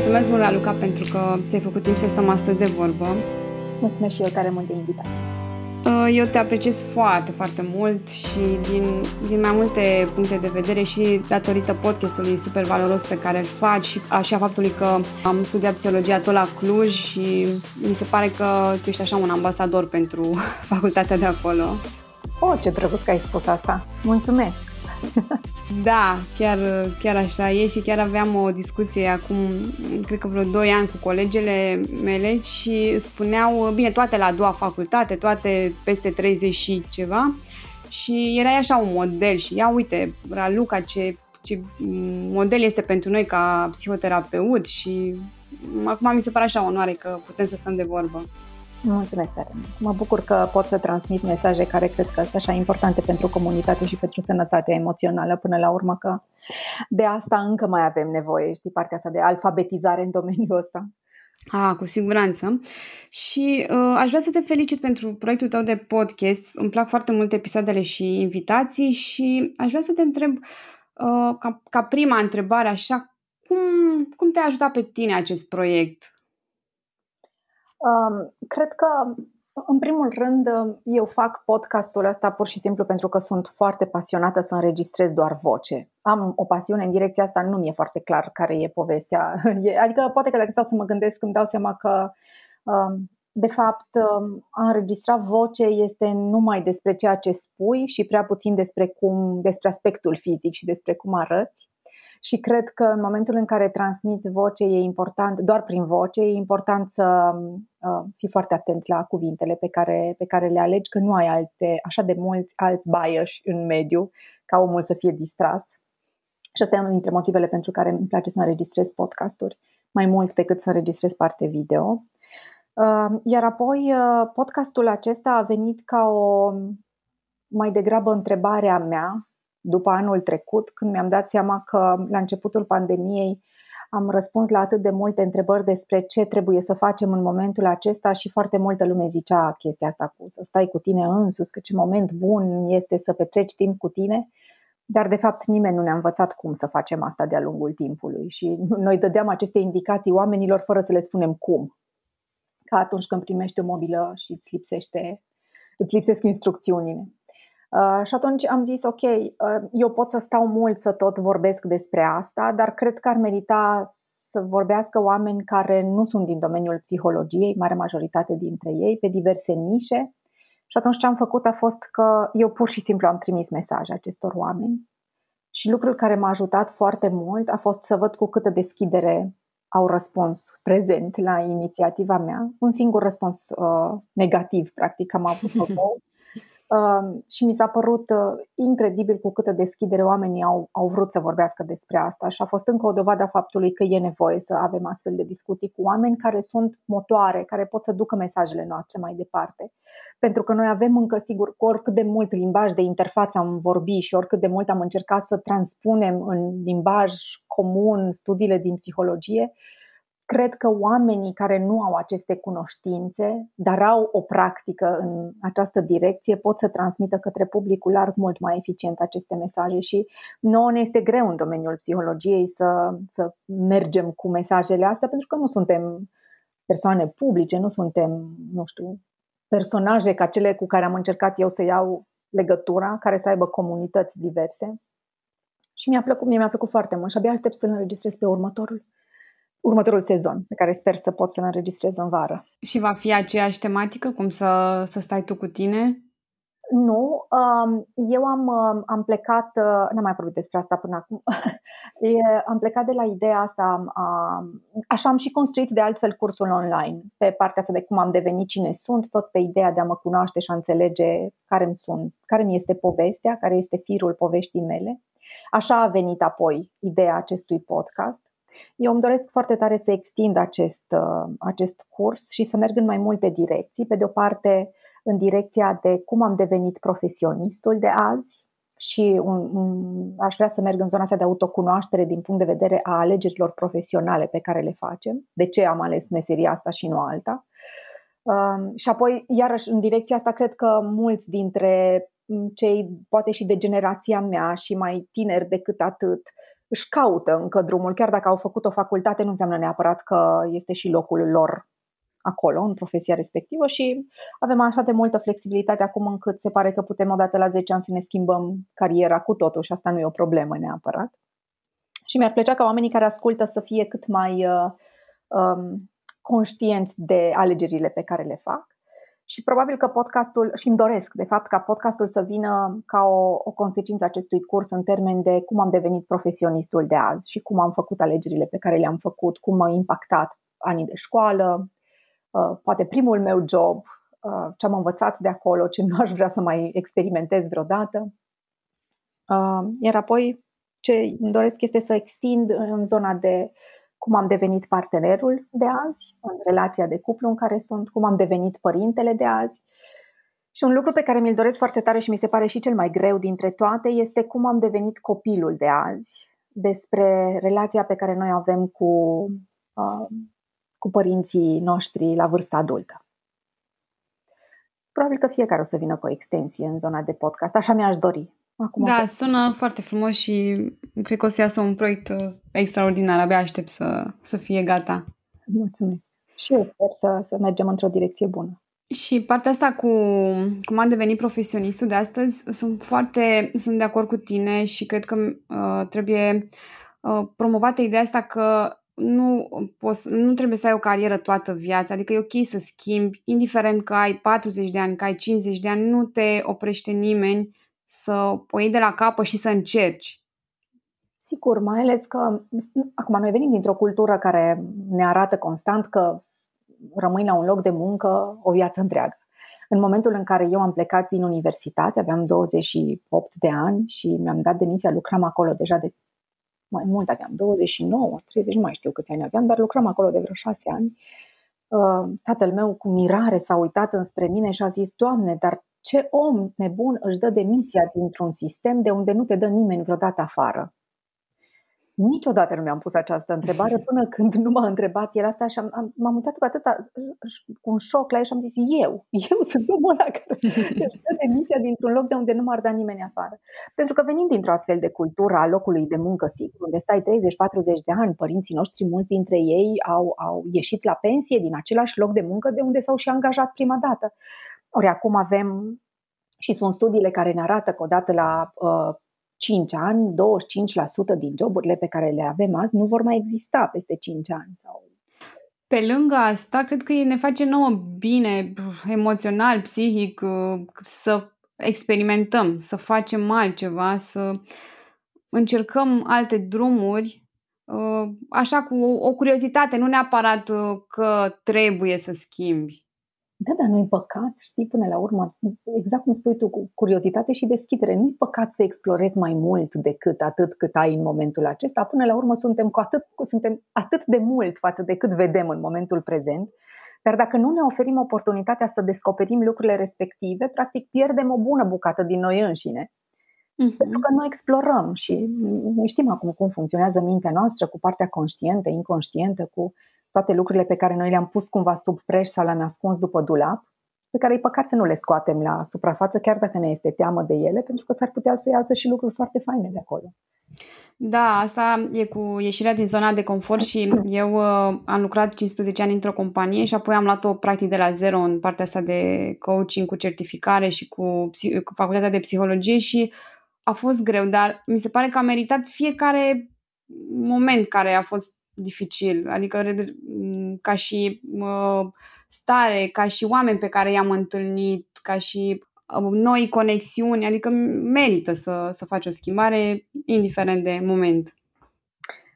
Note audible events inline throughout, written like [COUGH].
Mulțumesc mult, Raluca, pentru că ți-ai făcut timp să stăm astăzi de vorbă. Mulțumesc și eu tare mult de invitație. Uh, eu te apreciez foarte, foarte mult și din, din mai multe puncte de vedere și datorită podcastului super valoros pe care îl faci și a, și a faptului că am studiat psihologia tot la Cluj și mi se pare că tu ești așa un ambasador pentru [LAUGHS] facultatea de acolo. Oh, ce drăguț că ai spus asta! Mulțumesc! [LAUGHS] Da, chiar, chiar așa e și chiar aveam o discuție acum, cred că vreo 2 ani cu colegele mele și spuneau, bine, toate la a doua facultate, toate peste 30 și ceva și era așa un model și ia uite, Raluca, ce, ce model este pentru noi ca psihoterapeut și acum mi se pare așa onoare că putem să stăm de vorbă. Mulțumesc tare Mă bucur că pot să transmit mesaje care cred că sunt așa importante pentru comunitate și pentru sănătatea emoțională până la urmă că de asta încă mai avem nevoie, știi, partea asta de alfabetizare în domeniul ăsta. Ah, cu siguranță. Și uh, aș vrea să te felicit pentru proiectul tău de podcast. Îmi plac foarte mult episoadele și invitații și aș vrea să te întreb uh, ca, ca prima întrebare așa, cum, cum te-a ajutat pe tine acest proiect? Um, cred că, în primul rând, eu fac podcastul ăsta pur și simplu pentru că sunt foarte pasionată să înregistrez doar voce. Am o pasiune în direcția asta, nu mi-e foarte clar care e povestea. [LAUGHS] Adică, poate că dacă stau să mă gândesc, îmi dau seama că um, de fapt, um, a înregistra voce este numai despre ceea ce spui și prea puțin despre cum, despre aspectul fizic și despre cum arăți. Și cred că în momentul în care transmiți voce e important, doar prin voce, e important să uh, fii foarte atent la cuvintele pe care, pe care le alegi, că nu ai alte, așa de mulți alți bias în mediu ca omul să fie distras. Și asta e unul dintre motivele pentru care îmi place să înregistrez podcasturi, mai mult decât să înregistrez parte video. Uh, iar apoi uh, podcastul acesta a venit ca o mai degrabă întrebarea mea după anul trecut, când mi-am dat seama că la începutul pandemiei am răspuns la atât de multe întrebări despre ce trebuie să facem în momentul acesta și foarte multă lume zicea chestia asta cu să stai cu tine însus, că ce moment bun este să petreci timp cu tine, dar de fapt nimeni nu ne-a învățat cum să facem asta de-a lungul timpului și noi dădeam aceste indicații oamenilor fără să le spunem cum. Ca atunci când primești o mobilă și îți lipsește, îți lipsesc instrucțiunile. Uh, și atunci am zis, ok, uh, eu pot să stau mult să tot vorbesc despre asta, dar cred că ar merita să vorbească oameni care nu sunt din domeniul psihologiei, mare majoritate dintre ei, pe diverse nișe. Și atunci ce am făcut a fost că eu pur și simplu am trimis mesaje acestor oameni. Și lucrul care m-a ajutat foarte mult a fost să văd cu câtă deschidere au răspuns prezent la inițiativa mea. Un singur răspuns uh, negativ, practic, am avut [LAUGHS] și mi s-a părut uh, incredibil cu câtă deschidere oamenii au, au vrut să vorbească despre asta și a fost încă o dovadă a faptului că e nevoie să avem astfel de discuții cu oameni care sunt motoare, care pot să ducă mesajele noastre mai departe. Pentru că noi avem încă, sigur, cu oricât de mult limbaj de interfață am vorbit și oricât de mult am încercat să transpunem în limbaj comun studiile din psihologie, cred că oamenii care nu au aceste cunoștințe, dar au o practică în această direcție, pot să transmită către publicul larg mult mai eficient aceste mesaje și nouă ne este greu în domeniul psihologiei să, să mergem cu mesajele astea pentru că nu suntem persoane publice, nu suntem, nu știu, personaje ca cele cu care am încercat eu să iau legătura, care să aibă comunități diverse. Și mi-a plăcut, mie mi-a plăcut foarte mult și abia aștept să-l înregistrez pe următorul următorul sezon, pe care sper să pot să-l înregistrez în vară. Și va fi aceeași tematică, cum să, să stai tu cu tine? Nu, um, eu am, um, am plecat, uh, n-am mai vorbit despre asta până acum, [LAUGHS] am plecat de la ideea asta, așa am și construit de altfel cursul online, pe partea asta de cum am devenit cine sunt, tot pe ideea de a mă cunoaște și a înțelege care îmi sunt, care mi este povestea, care este firul poveștii mele. Așa a venit apoi ideea acestui podcast eu îmi doresc foarte tare să extind acest, uh, acest curs și să merg în mai multe direcții. Pe de o parte, în direcția de cum am devenit profesionistul de azi și un, un, aș vrea să merg în zona asta de autocunoaștere din punct de vedere a alegerilor profesionale pe care le facem. De ce am ales meseria asta și nu alta? Um, și apoi, iarăși, în direcția asta, cred că mulți dintre cei, poate și de generația mea și mai tineri decât atât, își caută încă drumul, chiar dacă au făcut o facultate, nu înseamnă neapărat că este și locul lor acolo, în profesia respectivă și avem așa de multă flexibilitate acum încât se pare că putem odată la 10 ani să ne schimbăm cariera cu totul și asta nu e o problemă neapărat. Și mi-ar plăcea ca oamenii care ascultă să fie cât mai uh, um, conștienți de alegerile pe care le fac. Și probabil că podcastul, și îmi doresc de fapt ca podcastul să vină ca o, o consecință acestui curs în termen de cum am devenit profesionistul de azi și cum am făcut alegerile pe care le-am făcut, cum m-a impactat anii de școală, uh, poate primul meu job, uh, ce am învățat de acolo, ce nu aș vrea să mai experimentez vreodată. Uh, iar apoi ce îmi doresc este să extind în zona de cum am devenit partenerul de azi, în relația de cuplu în care sunt, cum am devenit părintele de azi. Și un lucru pe care mi-l doresc foarte tare și mi se pare și cel mai greu dintre toate este cum am devenit copilul de azi, despre relația pe care noi avem cu, uh, cu părinții noștri la vârsta adultă. Probabil că fiecare o să vină cu o extensie în zona de podcast, așa mi-aș dori. Acum da, sună foarte frumos și cred că o să iasă un proiect uh, extraordinar. Abia aștept să, să fie gata. Mulțumesc. Și eu sper să, să mergem într-o direcție bună. Și partea asta cu cum am devenit profesionistul de astăzi, sunt foarte, sunt de acord cu tine și cred că uh, trebuie uh, promovată ideea asta că nu, poți, nu trebuie să ai o carieră toată viața, adică e ok să schimbi, indiferent că ai 40 de ani, că ai 50 de ani, nu te oprește nimeni să o iei de la capă și să încerci. Sigur, mai ales că acum noi venim dintr-o cultură care ne arată constant că rămâi la un loc de muncă o viață întreagă. În momentul în care eu am plecat din universitate, aveam 28 de ani și mi-am dat demisia, lucram acolo deja de mai mult, aveam 29, 30, nu mai știu câți ani aveam, dar lucram acolo de vreo 6 ani. Uh, tatăl meu cu mirare s-a uitat înspre mine și a zis, Doamne, dar ce om nebun își dă demisia dintr-un sistem de unde nu te dă nimeni vreodată afară? Niciodată nu mi-am pus această întrebare [LAUGHS] până când nu m-a întrebat el asta și am, am, m-am uitat cu atâta cu un șoc la el și am zis eu, eu sunt omul ăla care [LAUGHS] își dă demisia dintr-un loc de unde nu m-ar da nimeni afară. Pentru că venim dintr-o astfel de cultură a locului de muncă sigur, unde stai 30-40 de ani, părinții noștri, mulți dintre ei au, au ieșit la pensie din același loc de muncă de unde s-au și angajat prima dată. Ori acum avem și sunt studiile care ne arată că odată la uh, 5 ani, 25% din joburile pe care le avem azi nu vor mai exista peste 5 ani. Sau... Pe lângă asta, cred că ne face nouă bine, emoțional, psihic, uh, să experimentăm, să facem altceva, să încercăm alte drumuri, uh, așa cu o curiozitate, nu neapărat uh, că trebuie să schimbi. Da, dar nu-i păcat, știi, până la urmă, exact cum spui tu, cu curiozitate și deschidere. Nu-i păcat să explorezi mai mult decât atât cât ai în momentul acesta. Până la urmă suntem, cu atât, suntem atât de mult față de cât vedem în momentul prezent. Dar dacă nu ne oferim oportunitatea să descoperim lucrurile respective, practic pierdem o bună bucată din noi înșine. Uh-huh. Pentru că noi explorăm și știm acum cum funcționează mintea noastră cu partea conștientă, inconștientă, cu toate lucrurile pe care noi le-am pus cumva sub preș sau le-am ascuns după dulap, pe care e păcat să nu le scoatem la suprafață, chiar dacă ne este teamă de ele, pentru că s-ar putea să iasă și lucruri foarte faine de acolo. Da, asta e cu ieșirea din zona de confort și eu uh, am lucrat 15 ani într-o companie și apoi am luat-o practic de la zero în partea asta de coaching cu certificare și cu, cu facultatea de psihologie și a fost greu, dar mi se pare că a meritat fiecare moment care a fost dificil, adică ca și uh, stare, ca și oameni pe care i-am întâlnit, ca și uh, noi conexiuni, adică merită să, să faci o schimbare, indiferent de moment.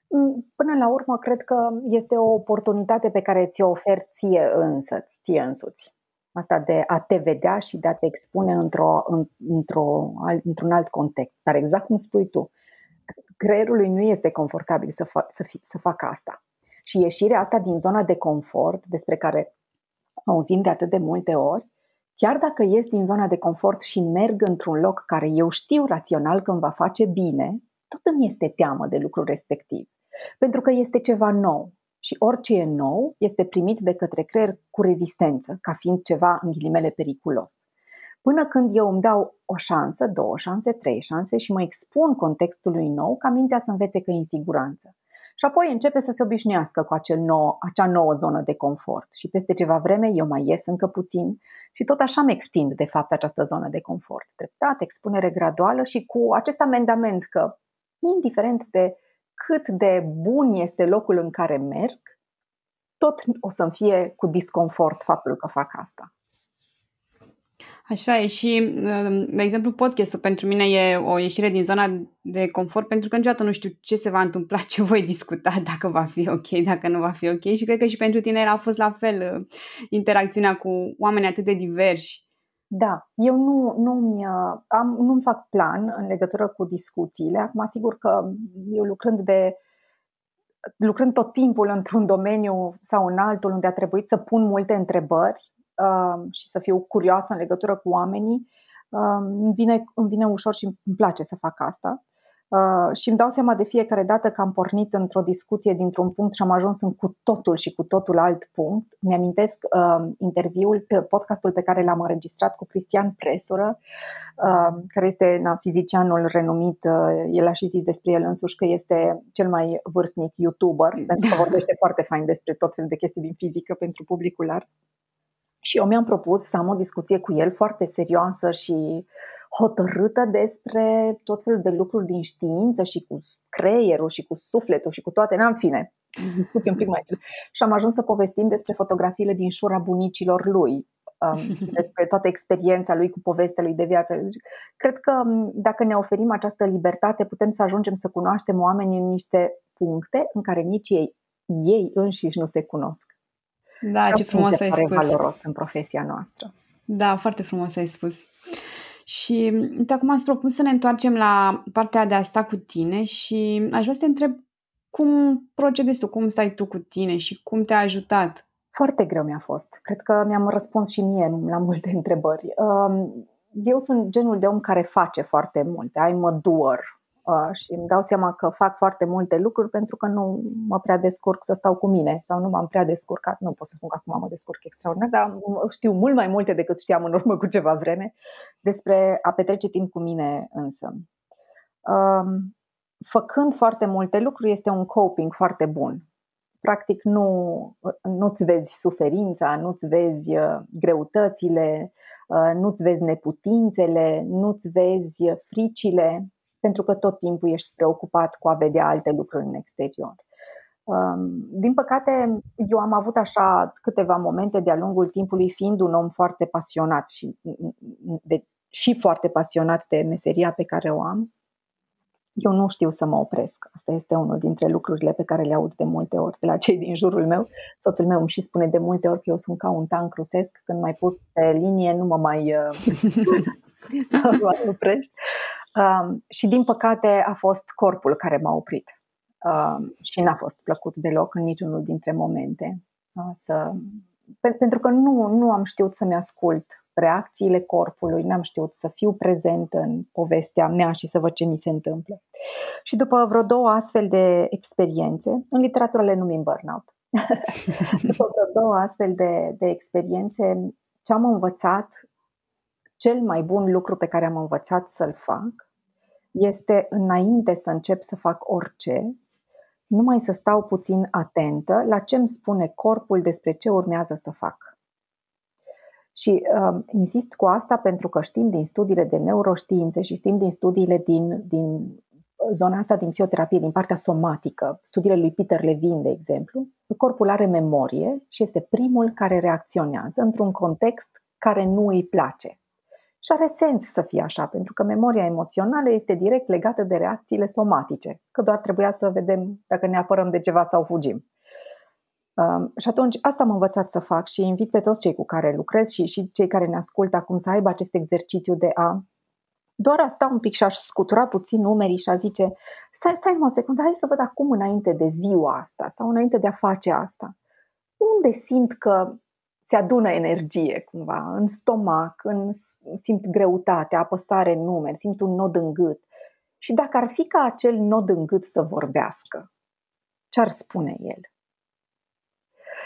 Mm, până la urmă, cred că este o oportunitate pe care ți-o oferi ție însă, ție însuți. Asta de a te vedea și de a te expune într-o, într-o, într-un alt context. Dar exact cum spui tu, creierului nu este confortabil să, fa- să, fi, să facă asta. Și ieșirea asta din zona de confort, despre care auzim de atât de multe ori, chiar dacă ies din zona de confort și merg într-un loc care eu știu rațional că îmi va face bine, tot îmi este teamă de lucrul respectiv. Pentru că este ceva nou. Și orice e nou este primit de către creier cu rezistență, ca fiind ceva în ghilimele periculos. Până când eu îmi dau o șansă, două șanse, trei șanse și mă expun contextului nou ca mintea să învețe că e în siguranță. Și apoi începe să se obișnuiască cu acel nou, acea nouă zonă de confort. Și peste ceva vreme eu mai ies încă puțin și tot așa mă extind, de fapt, această zonă de confort. Treptat, expunere graduală și cu acest amendament că, indiferent de cât de bun este locul în care merg, tot o să-mi fie cu disconfort faptul că fac asta. Așa e și, de exemplu, podcastul pentru mine e o ieșire din zona de confort pentru că niciodată nu știu ce se va întâmpla, [LAUGHS] ce voi discuta, dacă va fi ok, dacă nu va fi ok și cred că și pentru tine a fost la fel uh, interacțiunea cu oameni atât de diversi. Da, eu nu, nu-mi, uh, am, nu-mi fac plan în legătură cu discuțiile. Acum, sigur că eu lucrând de lucrând tot timpul într-un domeniu sau în altul unde a trebuit să pun multe întrebări, Um, și să fiu curioasă în legătură cu oamenii, um, îmi vine, îmi vine ușor și îmi place să fac asta. Uh, și îmi dau seama de fiecare dată că am pornit într-o discuție dintr-un punct și am ajuns în cu totul și cu totul alt punct. Mi-amintesc uh, interviul, podcastul pe care l-am înregistrat cu Cristian Presură, uh, care este na, fizicianul renumit, uh, el a și zis despre el însuși că este cel mai vârstnic YouTuber, pentru că vorbește [LAUGHS] foarte fain despre tot felul de chestii din fizică pentru publicul larg. Și eu mi-am propus să am o discuție cu el foarte serioasă și hotărâtă despre tot felul de lucruri din știință și cu creierul și cu sufletul și cu toate, în fine, [LAUGHS] discuție un pic mai Și am ajuns să povestim despre fotografiile din șura bunicilor lui, um, [LAUGHS] despre toată experiența lui cu povestea lui de viață. Cred că um, dacă ne oferim această libertate, putem să ajungem să cunoaștem oamenii în niște puncte în care nici ei, ei înșiși nu se cunosc. Da, ce frumos ai spus. valoros în profesia noastră. Da, foarte frumos ai spus. Și uite, acum ați propus să ne întoarcem la partea de a sta cu tine și aș vrea să te întreb cum procedezi tu, cum stai tu cu tine și cum te-a ajutat? Foarte greu mi-a fost. Cred că mi-am răspuns și mie la multe [LAUGHS] întrebări. Um, eu sunt genul de om care face foarte multe. I'm a doer. Uh, și îmi dau seama că fac foarte multe lucruri pentru că nu mă prea descurc să stau cu mine sau nu m-am prea descurcat. Nu pot să spun că acum mă descurc extraordinar, dar știu mult mai multe decât știam în urmă cu ceva vreme despre a petrece timp cu mine însă. Um, făcând foarte multe lucruri este un coping foarte bun. Practic nu, nu-ți vezi suferința, nu-ți vezi uh, greutățile, uh, nu-ți vezi neputințele, nu-ți vezi fricile, pentru că tot timpul ești preocupat cu a vedea alte lucruri în exterior. Um, din păcate, eu am avut așa câteva momente de-a lungul timpului, fiind un om foarte pasionat și, de, și foarte pasionat de meseria pe care o am, eu nu știu să mă opresc. Asta este unul dintre lucrurile pe care le aud de multe ori de la cei din jurul meu. Soțul meu îmi și spune de multe ori că eu sunt ca un tank rusesc, când mai pus pe linie nu mă mai uh, [LAUGHS] oprești. Um, și din păcate a fost corpul care m-a oprit. Um, și n-a fost plăcut deloc în niciunul dintre momente. Uh, să... Pe- pentru că nu, nu am știut să-mi ascult reacțiile corpului, n-am știut să fiu prezent în povestea mea și să văd ce mi se întâmplă. Și după vreo două astfel de experiențe, în literatură le numim burnout, [LAUGHS] după vreo două astfel de, de experiențe, ce am învățat, cel mai bun lucru pe care am învățat să-l fac, este înainte să încep să fac orice, numai să stau puțin atentă la ce îmi spune corpul despre ce urmează să fac. Și uh, insist cu asta pentru că știm din studiile de neuroștiințe și știm din studiile din, din zona asta din psihoterapie, din partea somatică, studiile lui Peter Levine, de exemplu, corpul are memorie și este primul care reacționează într-un context care nu îi place. Și are sens să fie așa, pentru că memoria emoțională este direct legată de reacțiile somatice, că doar trebuia să vedem dacă ne apărăm de ceva sau fugim. Um, și atunci asta am învățat să fac și invit pe toți cei cu care lucrez și, și cei care ne ascultă acum să aibă acest exercițiu de a doar a sta un pic și aș scutura puțin umerii și a zice stai, stai o secundă, hai să văd acum înainte de ziua asta sau înainte de a face asta. Unde simt că se adună energie cumva în stomac, în, simt greutate, apăsare în numeri, simt un nod în gât. Și dacă ar fi ca acel nod în gât să vorbească, ce ar spune el?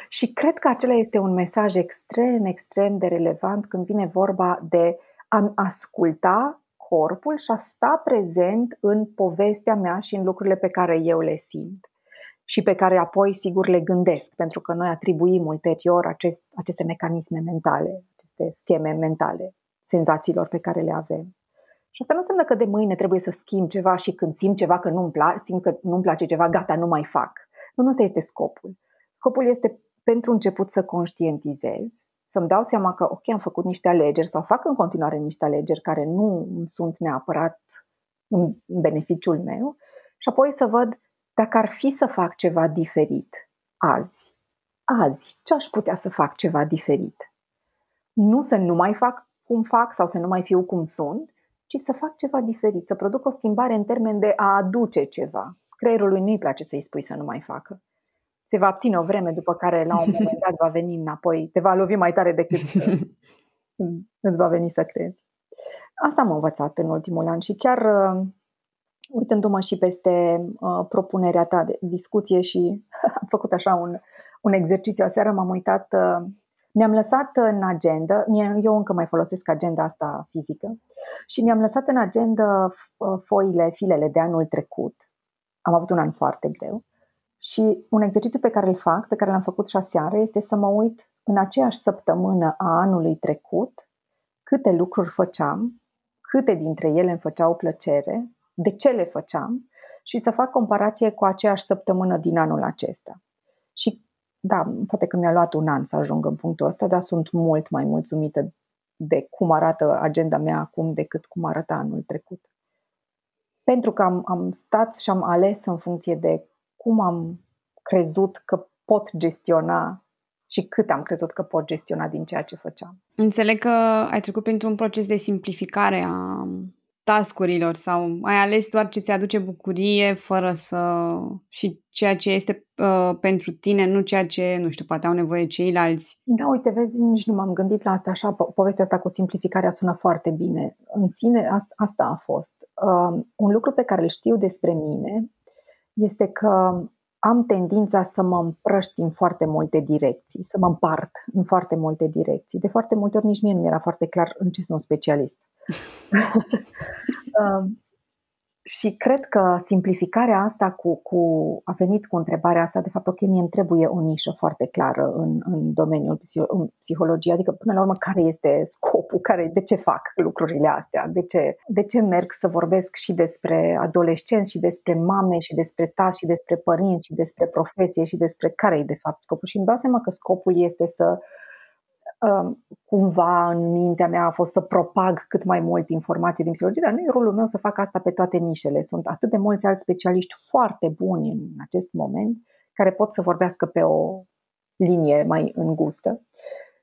Și cred că acela este un mesaj extrem, extrem de relevant când vine vorba de a asculta corpul și a sta prezent în povestea mea și în lucrurile pe care eu le simt și pe care apoi, sigur, le gândesc, pentru că noi atribuim ulterior acest, aceste mecanisme mentale, aceste scheme mentale, senzațiilor pe care le avem. Și asta nu înseamnă că de mâine trebuie să schimb ceva și când simt ceva că nu-mi place, simt că nu-mi place ceva, gata, nu mai fac. Nu, nu ăsta este scopul. Scopul este pentru început să conștientizez, să-mi dau seama că, ok, am făcut niște alegeri sau fac în continuare niște alegeri care nu sunt neapărat în beneficiul meu și apoi să văd dacă ar fi să fac ceva diferit azi. Azi, ce aș putea să fac ceva diferit? Nu să nu mai fac cum fac sau să nu mai fiu cum sunt, ci să fac ceva diferit, să produc o schimbare în termen de a aduce ceva. Creierului nu-i place să-i spui să nu mai facă. Se va abține o vreme, după care la un moment dat va veni înapoi, te va lovi mai tare decât [LAUGHS] îți va veni să crezi. Asta am învățat în ultimul an și chiar uh, uitându-mă și peste uh, propunerea ta de discuție și [LAUGHS] am făcut așa un, un exercițiu aseară, m-am uitat uh, mi-am lăsat în agenda, eu încă mai folosesc agenda asta fizică, și mi-am lăsat în agenda uh, foile, filele de anul trecut. Am avut un an foarte greu. Și un exercițiu pe care îl fac, pe care l-am făcut și aseară, este să mă uit în aceeași săptămână a anului trecut câte lucruri făceam, câte dintre ele îmi făceau plăcere, de ce le făceam și să fac comparație cu aceeași săptămână din anul acesta. Și da, poate că mi-a luat un an să ajung în punctul ăsta, dar sunt mult mai mulțumită de cum arată agenda mea acum decât cum arăta anul trecut. Pentru că am, am stat și am ales în funcție de cum am crezut că pot gestiona și cât am crezut că pot gestiona din ceea ce făceam. Înțeleg că ai trecut printr-un proces de simplificare a tascurilor sau ai ales doar ce ți-aduce bucurie fără să... și ceea ce este uh, pentru tine, nu ceea ce, nu știu, poate au nevoie ceilalți. Da, uite, vezi, nici nu m-am gândit la asta așa, po- povestea asta cu simplificarea sună foarte bine. În sine, asta, asta a fost. Uh, un lucru pe care îl știu despre mine este că am tendința să mă împrăști în foarte multe direcții, să mă împart în foarte multe direcții. De foarte multe ori nici mie nu mi era foarte clar în ce sunt specialist. [LAUGHS] Um, și cred că simplificarea asta cu, cu, a venit cu întrebarea asta, de fapt, ok, mie îmi trebuie o nișă foarte clară în, în domeniul în psihologie, adică până la urmă care este scopul, care, de ce fac lucrurile astea, de ce, de ce merg să vorbesc și despre adolescenți și despre mame și despre tați și despre părinți și despre profesie și despre care e de fapt scopul. Și îmi dau seama că scopul este să cumva în mintea mea a fost să propag cât mai mult informații din psihologie, dar nu e rolul meu să fac asta pe toate nișele. Sunt atât de mulți alți specialiști foarte buni în acest moment care pot să vorbească pe o linie mai îngustă.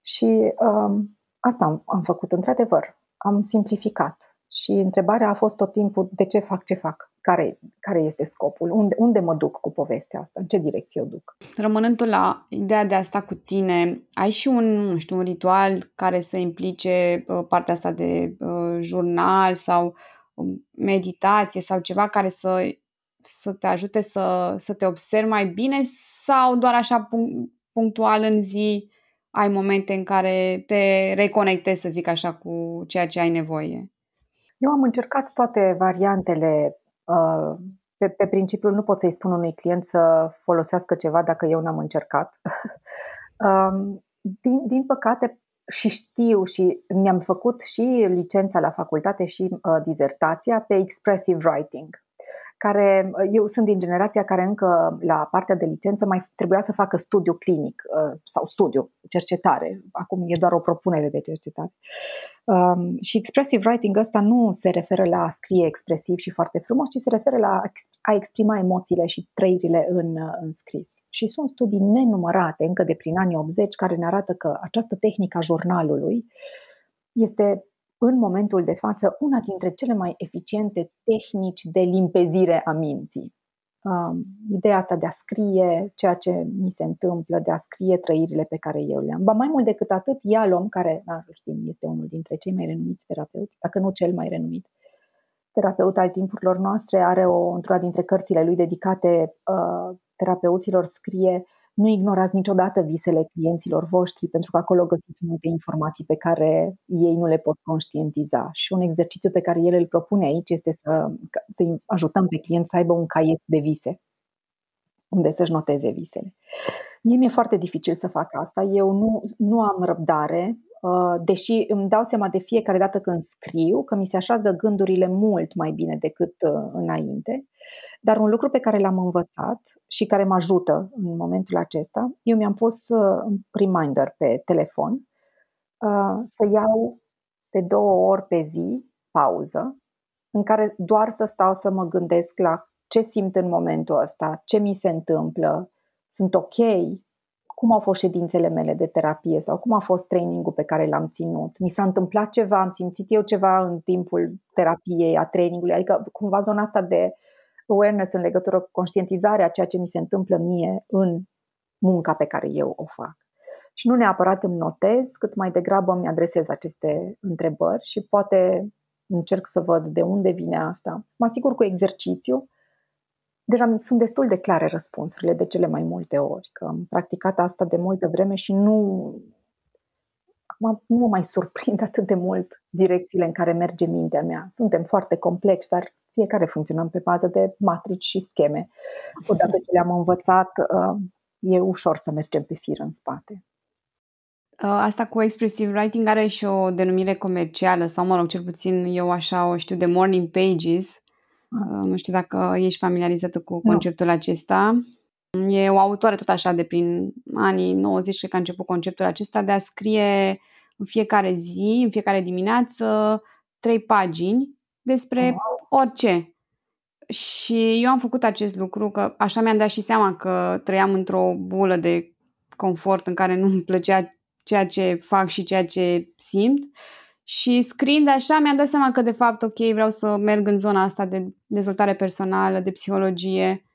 Și um, asta am, am făcut într-adevăr. Am simplificat. Și întrebarea a fost tot timpul de ce fac ce fac care, care este scopul, unde, unde mă duc cu povestea asta, în ce direcție o duc. Rămânând tu la ideea de a sta cu tine, ai și un, nu știu, un ritual care să implice uh, partea asta de uh, jurnal sau um, meditație sau ceva care să, să te ajute să, să te observi mai bine sau doar așa punctual în zi ai momente în care te reconectezi, să zic așa, cu ceea ce ai nevoie? Eu am încercat toate variantele Uh, pe, pe principiul nu pot să-i spun unui client să folosească ceva dacă eu n-am încercat. [LAUGHS] Um, din, din păcate, și știu și mi-am făcut și licența la facultate și uh, dizertația pe expressive writing care eu sunt din generația care încă la partea de licență mai trebuia să facă studiu clinic uh, sau studiu, cercetare. Acum e doar o propunere de cercetare. Um, și expressive writing ăsta nu se referă la a scrie expresiv și foarte frumos, ci se referă la a exprima emoțiile și trăirile în, în scris. Și sunt studii nenumărate încă de prin anii 80 care ne arată că această tehnică a jurnalului este în momentul de față una dintre cele mai eficiente tehnici de limpezire a minții. Um, ideea asta de a scrie ceea ce mi se întâmplă, de a scrie trăirile pe care eu le am. Ba mai mult decât atât, Ialom, care, na, știm, este unul dintre cei mai renumiți terapeuți, dacă nu cel mai renumit terapeut al timpurilor noastre, are o, într-una dintre cărțile lui dedicate uh, terapeuților, scrie Nu ignorați niciodată visele clienților voștri, pentru că acolo găsiți multe informații pe care ei nu le pot conștientiza. Și un exercițiu pe care el îl propune aici este să, să ajutăm pe client să aibă un caiet de vise, unde să-și noteze visele. Mie mi-e foarte dificil să fac asta. Eu nu, nu am răbdare, uh, deși îmi dau seama de fiecare dată când scriu că mi se așează gândurile mult mai bine decât uh, înainte. Dar un lucru pe care l-am învățat și care mă ajută în momentul acesta, eu mi-am pus uh, un reminder pe telefon uh, să iau de două ori pe zi pauză, în care doar să stau să mă gândesc la ce simt în momentul ăsta, ce mi se întâmplă, sunt ok, cum au fost ședințele mele de terapie sau cum a fost trainingul pe care l-am ținut. Mi s-a întâmplat ceva, am simțit eu ceva în timpul terapiei, a trainingului, adică cumva zona asta de awareness în legătură cu conștientizarea ceea ce mi se întâmplă mie în munca pe care eu o fac. Și nu neapărat îmi notez, cât mai degrabă îmi adresez aceste întrebări și poate încerc să văd de unde vine asta. Mă asigur cu exercițiu. Deja sunt destul de clare răspunsurile de cele mai multe ori, că am practicat asta de multă vreme și nu, acum nu mă mai surprind atât de mult direcțiile în care merge mintea mea. Suntem foarte complexi, dar fiecare funcționăm pe bază de matrici și scheme. Odată ce le-am învățat, uh, e ușor să mergem pe fir în spate. Uh, asta cu expressive writing are și o denumire comercială sau, mă rog, cel puțin eu așa o știu de morning pages. Uh, nu știu dacă ești familiarizată cu conceptul no. acesta. E o autoare tot așa de prin anii 90 că a început conceptul acesta de a scrie în fiecare zi, în fiecare dimineață, trei pagini despre wow. orice. Și eu am făcut acest lucru, că așa mi-am dat și seama că trăiam într-o bulă de confort în care nu îmi plăcea ceea ce fac și ceea ce simt. Și scriind așa mi-am dat seama că de fapt, ok, vreau să merg în zona asta de dezvoltare personală, de psihologie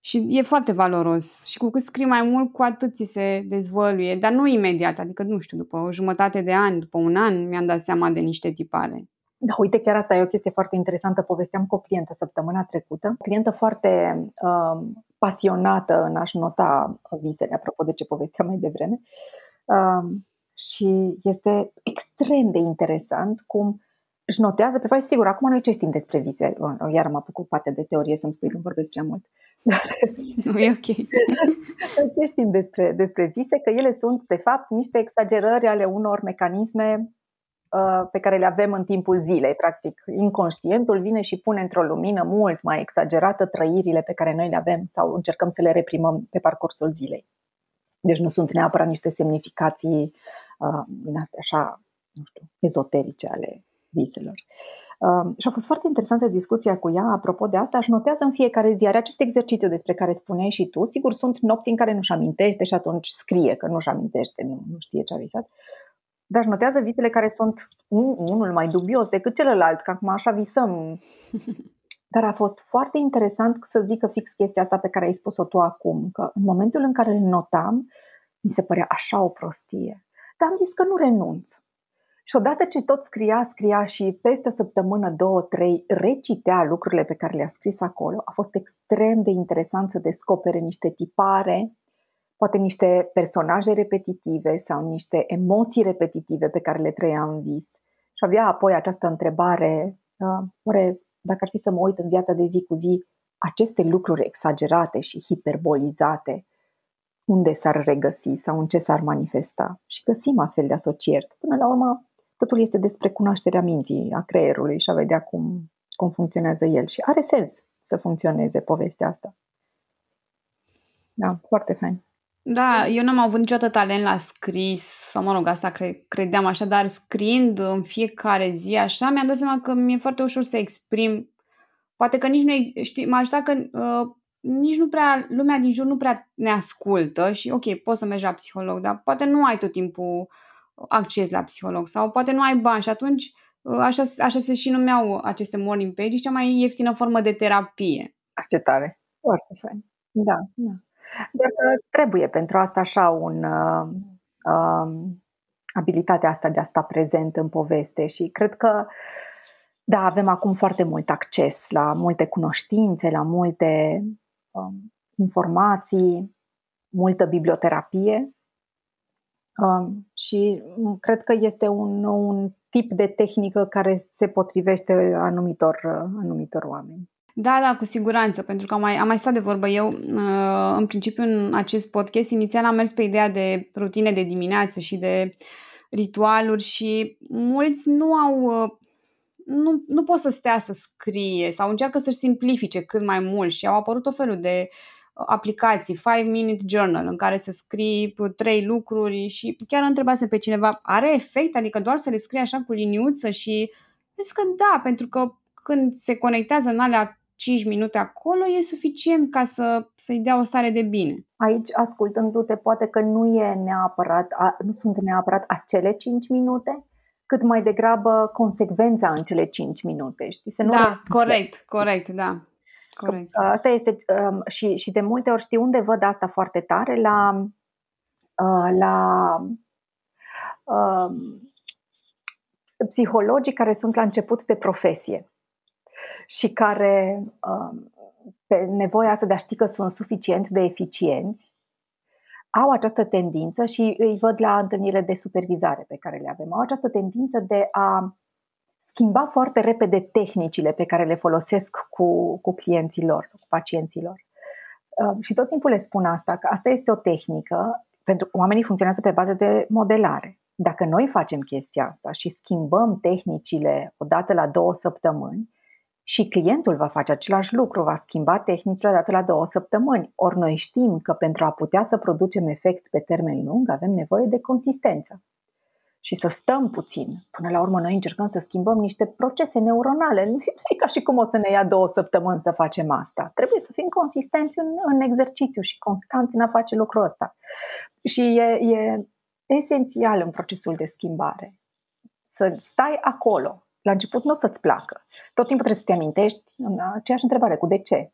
și e foarte valoros. Și cu cât scrii mai mult, cu atât ți se dezvăluie, dar nu imediat, adică nu știu, după o jumătate de ani, după un an, mi-am dat seama de niște tipare. Da, uite, chiar asta e o chestie foarte interesantă. Povesteam cu o clientă săptămâna trecută. O clientă foarte uh, pasionată în a-și nota visele, apropo de ce povesteam mai devreme. Uh, și este extrem de interesant cum își notează pe față. Sigur, acum noi ce știm despre vise? Iar m-a făcut parte de teorie să-mi spui când vorbesc prea mult. [LAUGHS] Nu e ok. [LAUGHS] ce știm despre, despre vise? Că ele sunt, de fapt, niște exagerări ale unor mecanisme Uh, pe care le avem în timpul zilei. Practic, inconștientul vine și pune într-o lumină mult mai exagerată trăirile pe care noi le avem sau încercăm să le reprimăm pe parcursul zilei. Deci nu sunt neapărat niște semnificații uh, din astea așa, nu știu, ezoterice ale viselor. Uh, și a fost foarte interesantă discuția cu ea apropo de asta. Aș notează în fiecare zi, are acest exercițiu despre care spuneai și tu. Sigur, sunt nopți în care nu-și amintește și atunci scrie că nu-și amintește, nu, nu știe ce a visat. Dar își notează visele care sunt unul mai dubios decât celălalt, că acum așa visăm. [LAUGHS] Dar a fost foarte interesant să zică fix chestia asta pe care ai spus-o tu acum, că în momentul în care le notam, mi se părea așa o prostie. Dar am zis că nu renunț. Și odată ce tot scria, scria și peste o săptămână, două, trei, recitea lucrurile pe care le-a scris acolo, a fost extrem de interesant să descopere niște tipare poate niște personaje repetitive sau niște emoții repetitive pe care le trăia în vis. Și avea apoi această întrebare, uh, oare dacă ar fi să mă uit în viața de zi cu zi, aceste lucruri exagerate și hiperbolizate, unde s-ar regăsi sau în ce s-ar manifesta? Și găsim astfel de asocieri. Până la urmă, totul este despre cunoașterea minții, a creierului și a vedea cum, cum funcționează el. Și are sens să funcționeze povestea asta. Da, foarte fain. Da, eu n-am avut niciodată talent la scris, sau mă rog, asta cre- credeam așa, dar scriind în fiecare zi așa, mi-am dat seama că mi-e foarte ușor să exprim. Poate că nici nu, știi, m-a ajutat că uh, nici nu prea, lumea din jur nu prea ne ascultă și ok, poți să mergi la psiholog, dar poate nu ai tot timpul acces la psiholog sau poate nu ai bani și atunci uh, așa, așa se și numeau aceste morning pages, cea mai ieftină formă de terapie. Acceptare. Foarte fain. Da, da. Dar îți trebuie pentru asta așa un uh, uh, abilitatea asta de a sta prezent în poveste și cred că da, avem acum foarte mult acces la multe cunoștințe, la multe uh, informații multă biblioterapie um, și cred că este un, un tip de tehnică care se potrivește anumitor, anumitor oameni. Da, da, cu siguranță, pentru că am mai, am mai stat de vorbă eu. Uh, în principiu, în acest podcast, inițial am mers pe ideea de rutine de dimineață și de ritualuri și mulți nu au uh, nu, nu pot să stea să scrie sau încearcă să-și simplifice cât mai mult și au apărut o felul de uh, aplicații, 5 minute journal, în care să scrii trei lucruri și chiar întrebase pe cineva, are efect? Adică doar să le scrii așa cu liniuță și vezi că da, pentru că când se conectează în alea 5 minute acolo e suficient ca să, să-i dea o stare de bine. Aici, ascultându-te, poate că nu e neapărat, nu sunt neapărat acele 5 minute, cât mai degrabă consecvența în cele 5 minute, știi? Să nu da, corect, corect, da. Corect. Asta este um, și, și de multe ori știi unde văd asta foarte tare la uh, la uh, psihologii care sunt la început de profesie și care um, pe nevoia asta de a ști că sunt suficient de eficienți, au această tendință și îi văd la întâlnirile de supervizare pe care le avem, au această tendință de a schimba foarte repede tehnicile pe care le folosesc cu, cu clienții lor sau cu pacienții lor. Um, și tot timpul le spun asta, că asta este o tehnică, pentru că oamenii funcționează pe bază de modelare. Dacă noi facem chestia asta și schimbăm tehnicile odată la două săptămâni, și clientul va face același lucru, va schimba tehnicile odată la două săptămâni. Ori noi știm că pentru a putea să producem efect pe termen lung avem nevoie de consistență. Și să stăm puțin. Până la urmă noi încercăm să schimbăm niște procese neuronale. Nu e ca și cum o să ne ia două săptămâni să facem asta. Trebuie să fim consistenți în, în exercițiu și constanți în a face lucrul ăsta. Și e, e esențial în procesul de schimbare. Să stai acolo, la început nu o să-ți placă. Tot timpul trebuie să te amintești aceeași întrebare, cu de ce?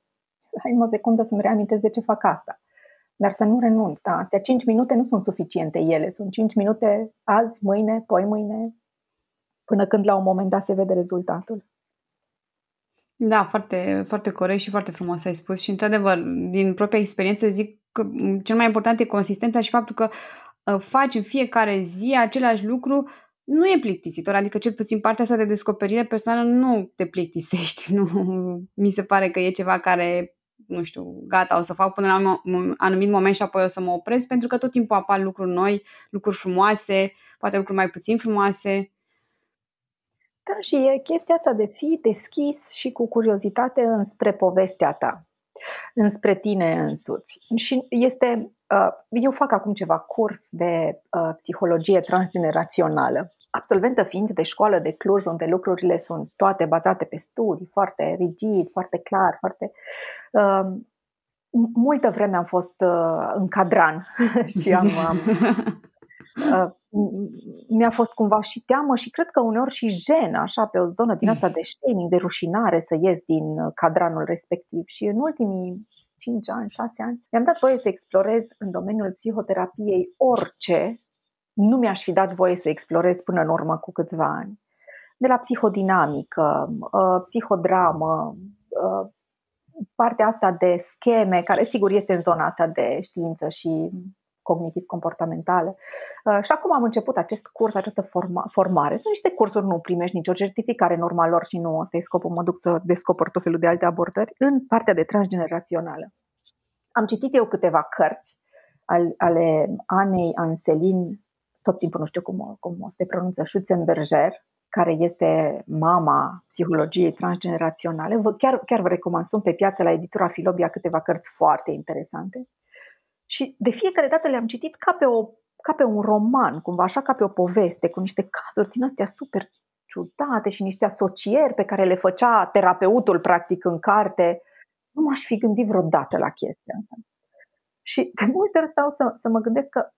Hai o secundă să-mi reamintesc de ce fac asta. Dar să nu renunț, da? Astea 5 minute nu sunt suficiente ele, sunt 5 minute azi, mâine, poi mâine, până când la un moment dat se vede rezultatul. Da, foarte, foarte corect și foarte frumos ai spus și într-adevăr, din propria experiență zic că cel mai important e consistența și faptul că uh, faci în fiecare zi același lucru nu e plictisitor, adică cel puțin partea asta de descoperire personală nu te plictisești, [LAUGHS] nu mi se pare că e ceva care, nu știu, gata, o să fac până la un anumit moment și apoi o să mă opresc, pentru că tot timpul apar lucruri noi, lucruri frumoase, poate lucruri mai puțin frumoase. Da, și e chestia asta de fi deschis și cu curiozitate înspre povestea ta, înspre tine însuți. Și este Uh, eu fac acum ceva curs de uh, psihologie transgenerațională, absolventă fiind de școală de Cluj, unde lucrurile sunt toate bazate pe studii, foarte rigid, foarte clar, foarte. Uh, multă vreme am fost în cadran [LAUGHS] și am. am [LAUGHS] mi-a fost cumva și teamă și cred că uneori și jenă, așa, pe o zonă din asta de shaming, de rușinare să ies din cadranul respectiv. Și în ultimii 5 ani, 6 ani, mi-am dat voie să explorez în domeniul psihoterapiei orice nu mi-aș fi dat voie să explorez până în urmă cu câțiva ani. De la psihodinamică, uh, psihodramă, uh, partea asta de scheme, care sigur este în zona asta de știință și cognitiv-comportamentale. Uh, și acum am început acest curs, această forma, formare. Sunt niște cursuri, nu primești nicio certificare normal lor și nu ăsta e scopul, mă duc să descoper tot felul de alte abordări în partea de transgenerațională. Am citit eu câteva cărți ale Anei Anselin, tot timpul nu știu cum, cum se pronunță, Schutzenberger, care este mama psihologiei transgeneraționale. Chiar, chiar vă recomand, sunt pe piață la editura Filobia câteva cărți foarte interesante. Și de fiecare dată le-am citit ca pe, o, ca pe un roman, cumva așa ca pe o poveste, cu niște cazuri din astea super ciudate și niște asocieri pe care le făcea terapeutul practic în carte. Nu m-aș fi gândit vreodată la chestia asta. Și de multe ori stau să, să mă gândesc că,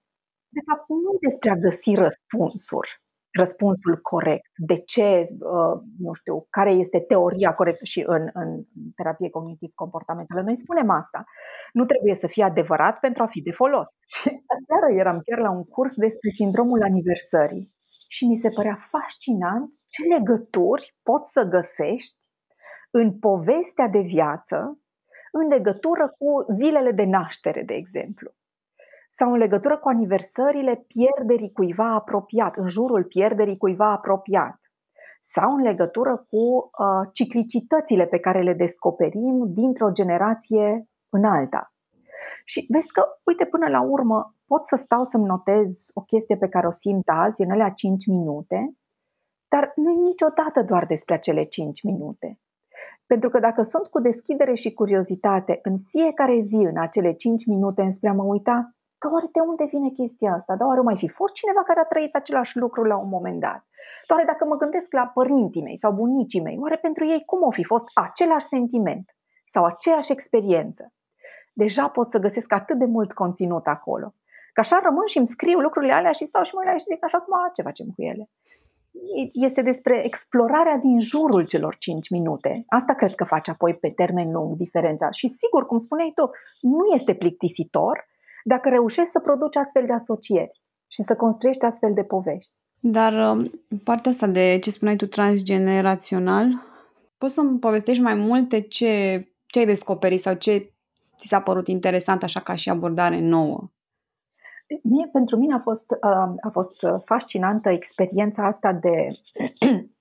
de fapt, nu despre a găsi răspunsuri, răspunsul corect, de ce, uh, nu știu, care este teoria corectă și în, în terapie cognitiv-comportamentală. Noi spunem asta. Nu trebuie să fie adevărat pentru a fi de folos. [LAUGHS] Și aseară eram chiar la un curs despre sindromul aniversării și mi se părea fascinant ce legături poți să găsești în povestea de viață în legătură cu zilele de naștere, de exemplu. Sau în legătură cu aniversările pierderii cuiva apropiat, în jurul pierderii cuiva apropiat, sau în legătură cu uh, ciclicitățile pe care le descoperim dintr-o generație în alta. Și vezi că, uite, până la urmă, pot să stau să-mi notez o chestie pe care o simt azi, în alea 5 minute, dar nu e niciodată doar despre acele 5 minute. Pentru că dacă sunt cu deschidere și curiozitate în fiecare zi, în acele 5 minute, înspre a mă uita, dar oare de unde vine chestia asta? Dar oare mai fi fost cineva care a trăit același lucru la un moment dat? Doar dacă mă gândesc la părinții mei sau bunicii mei, oare pentru ei cum o fi fost același sentiment sau aceeași experiență? Deja pot să găsesc atât de mult conținut acolo. Că așa rămân și îmi scriu lucrurile alea și stau și mă și zic așa cum ce facem cu ele. Este despre explorarea din jurul celor 5 minute. Asta cred că face apoi pe termen lung diferența. Și sigur, cum spuneai tu, nu este plictisitor dacă reușești să produci astfel de asocieri și să construiești astfel de povești. Dar um, partea asta de ce spuneai tu transgenerațional, poți să-mi povestești mai multe ce, ce ai descoperit sau ce ți s-a părut interesant așa ca și abordare nouă? Mie, pentru mine a fost, uh, a fost fascinantă experiența asta de [CLEARS THROAT]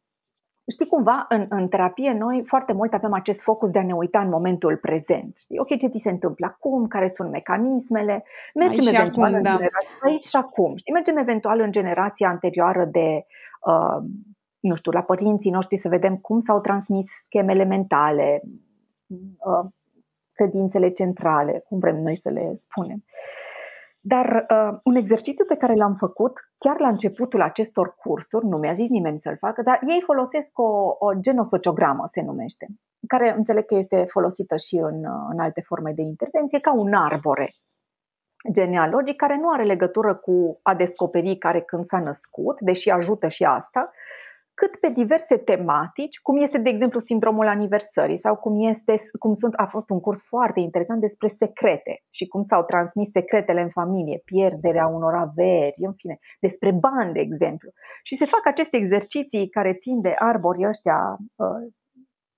Știi cumva, în, în terapie noi foarte mult avem acest focus de a ne uita în momentul prezent. Știi? Ok, ce ți se întâmplă acum, care sunt mecanismele, mergem aici eventual acum, în da. generația, aici și acum. Știi? Mergem eventual în generația anterioară de, uh, nu știu, la părinții noștri să vedem cum s-au transmis schemele mentale, uh, credințele centrale, cum vrem noi să le spunem. Uh, dar uh, un exercițiu pe care l-am făcut chiar la începutul acestor cursuri, nu mi-a zis nimeni să-l facă, dar ei folosesc o, o genosociogramă, se numește, care înțeleg că este folosită și în, în alte forme de intervenție, ca un arbore genealogic care nu are legătură cu a descoperi care când s-a născut, deși ajută și asta, cât pe diverse tematici, cum este, de exemplu, sindromul aniversării sau cum, este, cum sunt, a fost un curs foarte interesant despre secrete și cum s-au transmis secretele în familie, pierderea unor averi, în fine, despre bani, de exemplu. Și se fac aceste exerciții care țin de arborii ăștia, uh,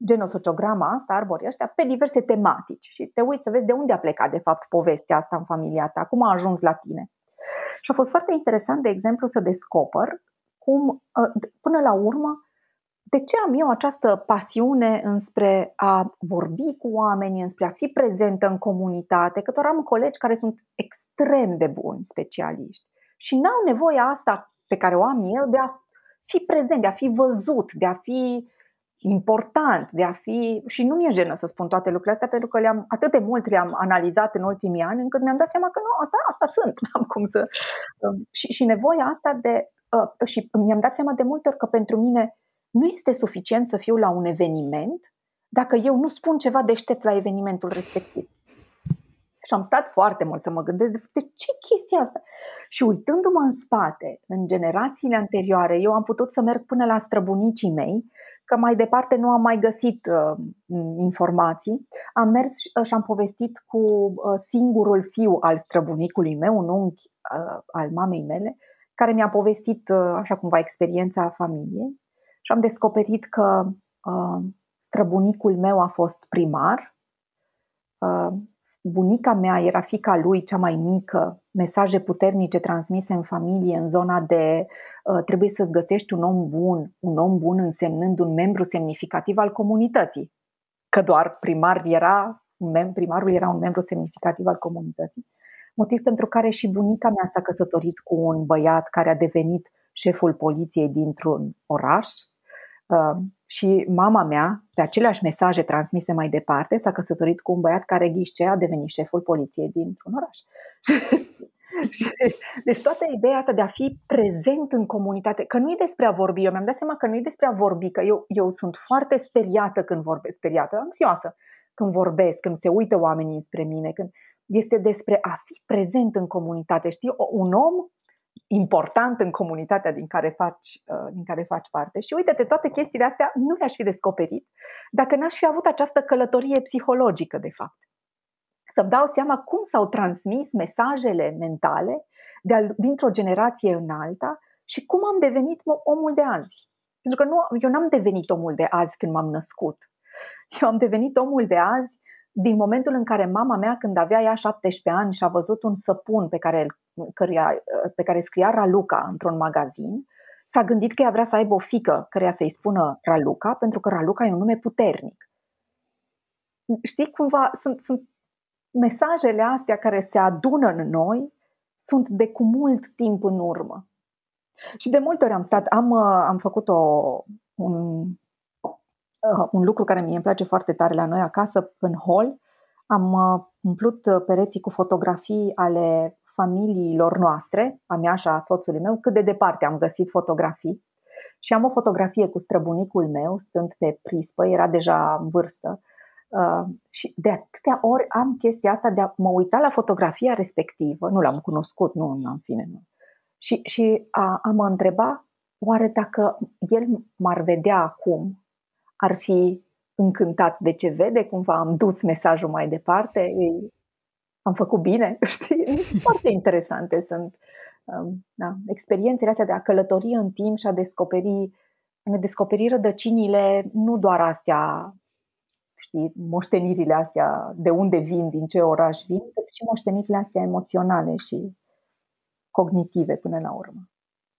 genosociograma asta, arborii ăștia, pe diverse tematici și te uiți să vezi de unde a plecat, de fapt, povestea asta în familia ta, cum a ajuns la tine. Și a fost foarte interesant, de exemplu, să descoper cum, ă, până la urmă, de ce am eu această pasiune înspre a vorbi cu oameni, înspre a fi prezentă în comunitate, că doar am colegi care sunt extrem de buni specialiști și n-au nevoie asta pe care o am eu de a fi prezent, de a fi văzut, de a fi important, de a fi. și nu mi-e jenă să spun toate lucrurile astea, pentru că le-am, atât de mult le-am analizat în ultimii ani, încât mi-am dat seama că nu, asta, asta sunt. [LAUGHS] Am cum să. Um, și, și nevoia asta de uh, și mi-am dat seama de multe ori că pentru mine nu este suficient să fiu la un eveniment dacă eu nu spun ceva deștept la evenimentul respectiv. Și am stat foarte mult să mă gândesc de ce chestia asta. Și uitându-mă în spate, în generațiile anterioare, eu am putut să merg până la străbunicii mei, că mai departe nu am mai găsit uh, informații. Am mers și am povestit cu uh, singurul fiu al străbunicului meu, un unchi uh, al mamei mele, care mi-a povestit uh, așa cumva experiența familiei și am descoperit că uh, străbunicul meu a fost primar, uh, bunica mea era fica lui, cea mai mică, mesaje puternice transmise în familie în zona de uh, trebuie să-ți găsești un om bun, un om bun însemnând un membru semnificativ al comunității, că doar primar era, primarul era un membru semnificativ al comunității. Motiv pentru care și bunica mea s-a căsătorit cu un băiat care a devenit șeful poliției dintr-un oraș. uh, și mama mea, pe aceleași mesaje transmise mai departe, s-a căsătorit cu un băiat care ghișce a devenit șeful poliției dintr-un oraș. [LAUGHS] deci toată ideea asta de a fi prezent în comunitate, că nu e despre a vorbi, eu mi-am dat seama că nu e despre a vorbi, că eu, eu sunt foarte speriată când vorbesc, speriată, anxioasă când vorbesc, când se uită oamenii spre mine, când este despre a fi prezent în comunitate. Știi, un om important în comunitatea din care faci, uh, din care faci parte. Și uite-te, toate chestiile astea nu le-aș fi descoperit dacă n-aș fi avut această călătorie psihologică, de fapt. Să-mi dau seama cum s-au transmis mesajele mentale de dintr-o generație în alta și cum am devenit omul de azi. Pentru că nu, eu n-am devenit omul de azi când m-am născut. Eu am devenit omul de azi din momentul în care mama mea, când avea ea 17 ani și a văzut un săpun pe care, căruia, pe care scria Raluca într-un magazin, s-a gândit că ea vrea să aibă o fică căreia să-i spună Raluca, pentru că Raluca e un nume puternic. Știi, cumva, sunt, sunt mesajele astea care se adună în noi, sunt de cu mult timp în urmă. Și de multe ori am stat, am, uh, am făcut o, un, uh, un lucru care mie îmi place foarte tare la noi acasă, în hall. Am uh, umplut pereții cu fotografii ale familiilor noastre, a mea și a soțului meu, cât de departe am găsit fotografii. Și am o fotografie cu străbunicul meu, stând pe prispă, era deja în vârstă. Uh, și de atâtea ori am chestia asta de a mă uita la fotografia respectivă, nu l-am cunoscut, nu, în fine, nu. Și, și a, a mă întreba, oare dacă el m-ar vedea acum, ar fi încântat de ce vede, cumva am dus mesajul mai departe, am făcut bine, [LAUGHS] știi? Foarte interesante sunt um, da, experiențele astea de a călători în timp și a descoperi, a ne descoperi rădăcinile, nu doar astea, știi, moștenirile astea, de unde vin, din ce oraș vin, cât și moștenirile astea emoționale și cognitive până la urmă.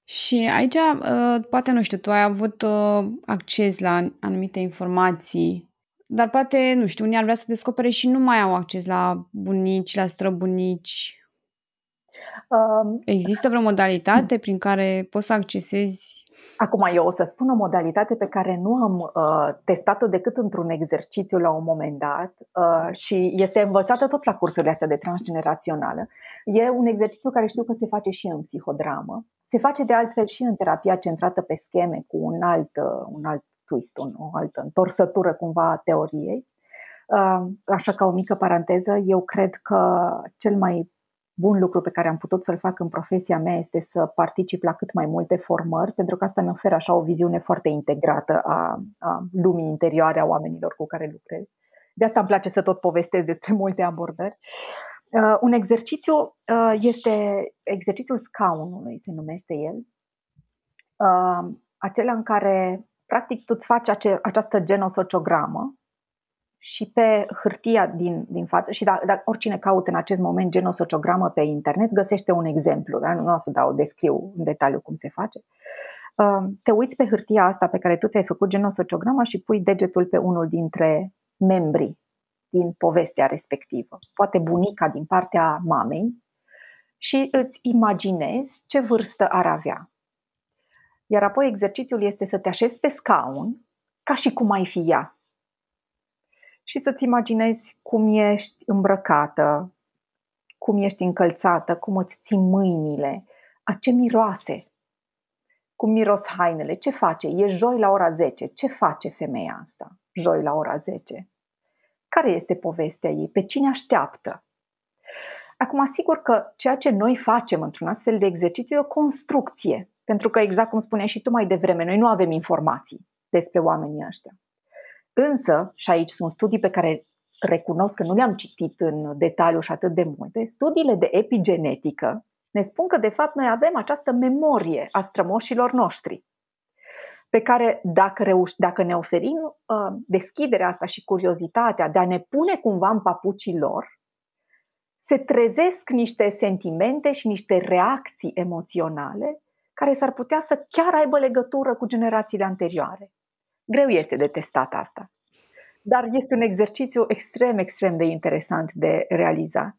Și aici, uh, poate, nu știu, tu ai avut uh, acces la anumite informații dar poate, nu știu, unii ar vrea să descopere și nu mai au acces la bunici, la străbunici. Um, Există vreo modalitate prin care poți să accesezi? Acum eu o să spun o modalitate pe care nu am uh, testat-o decât într-un exercițiu la un moment dat uh, și este învățată tot la cursurile astea de transgenerațională. E un exercițiu care știu că se face și în psihodramă. Se face de altfel și în terapia centrată pe scheme cu un alt, uh, un alt twist, un, o altă întorsătură cumva a teoriei. Uh, așa ca o mică paranteză, eu cred că cel mai bun lucru pe care am putut să-l fac în profesia mea este să particip la cât mai multe formări, pentru că asta mi oferă așa o viziune foarte integrată a, a lumii interioare a oamenilor cu care lucrez. De asta îmi place să tot povestesc despre [LAUGHS] multe abordări. Uh, un exercițiu uh, este exercițiul scaunului, se numește el. Uh, acela în care practic tu îți faci ace- această genosociogramă și pe hârtia din, din față, și dacă da, oricine caută în acest moment genosociogramă pe internet, găsește un exemplu, da? nu o să dau, descriu în detaliu cum se face. Uh, te uiți pe hârtia asta pe care tu ți-ai făcut genosociograma și pui degetul pe unul dintre membrii din povestea respectivă. Poate bunica din partea mamei și îți imaginezi ce vârstă ar avea. Iar apoi exercițiul este să te așezi pe scaun ca și cum ai fi ea. Și să-ți imaginezi cum ești îmbrăcată, cum ești încălțată, cum îți ții mâinile, a ce miroase, cum miros hainele, ce face? E joi la ora 10. Ce face femeia asta joi la ora 10? Care este povestea ei? Pe cine așteaptă? Acum, asigur că ceea ce noi facem într-un astfel de exercițiu e o construcție. Pentru că, exact cum spuneai și tu mai devreme, noi nu avem informații despre oamenii ăștia. Însă, și aici sunt studii pe care recunosc că nu le-am citit în detaliu și atât de multe, studiile de epigenetică ne spun că, de fapt, noi avem această memorie a strămoșilor noștri, pe care, dacă, reuș- dacă ne oferim uh, deschiderea asta și curiozitatea de a ne pune cumva în papucii lor, se trezesc niște sentimente și niște reacții emoționale care s-ar putea să chiar aibă legătură cu generațiile anterioare. Greu este de testat asta, dar este un exercițiu extrem, extrem de interesant de realizat.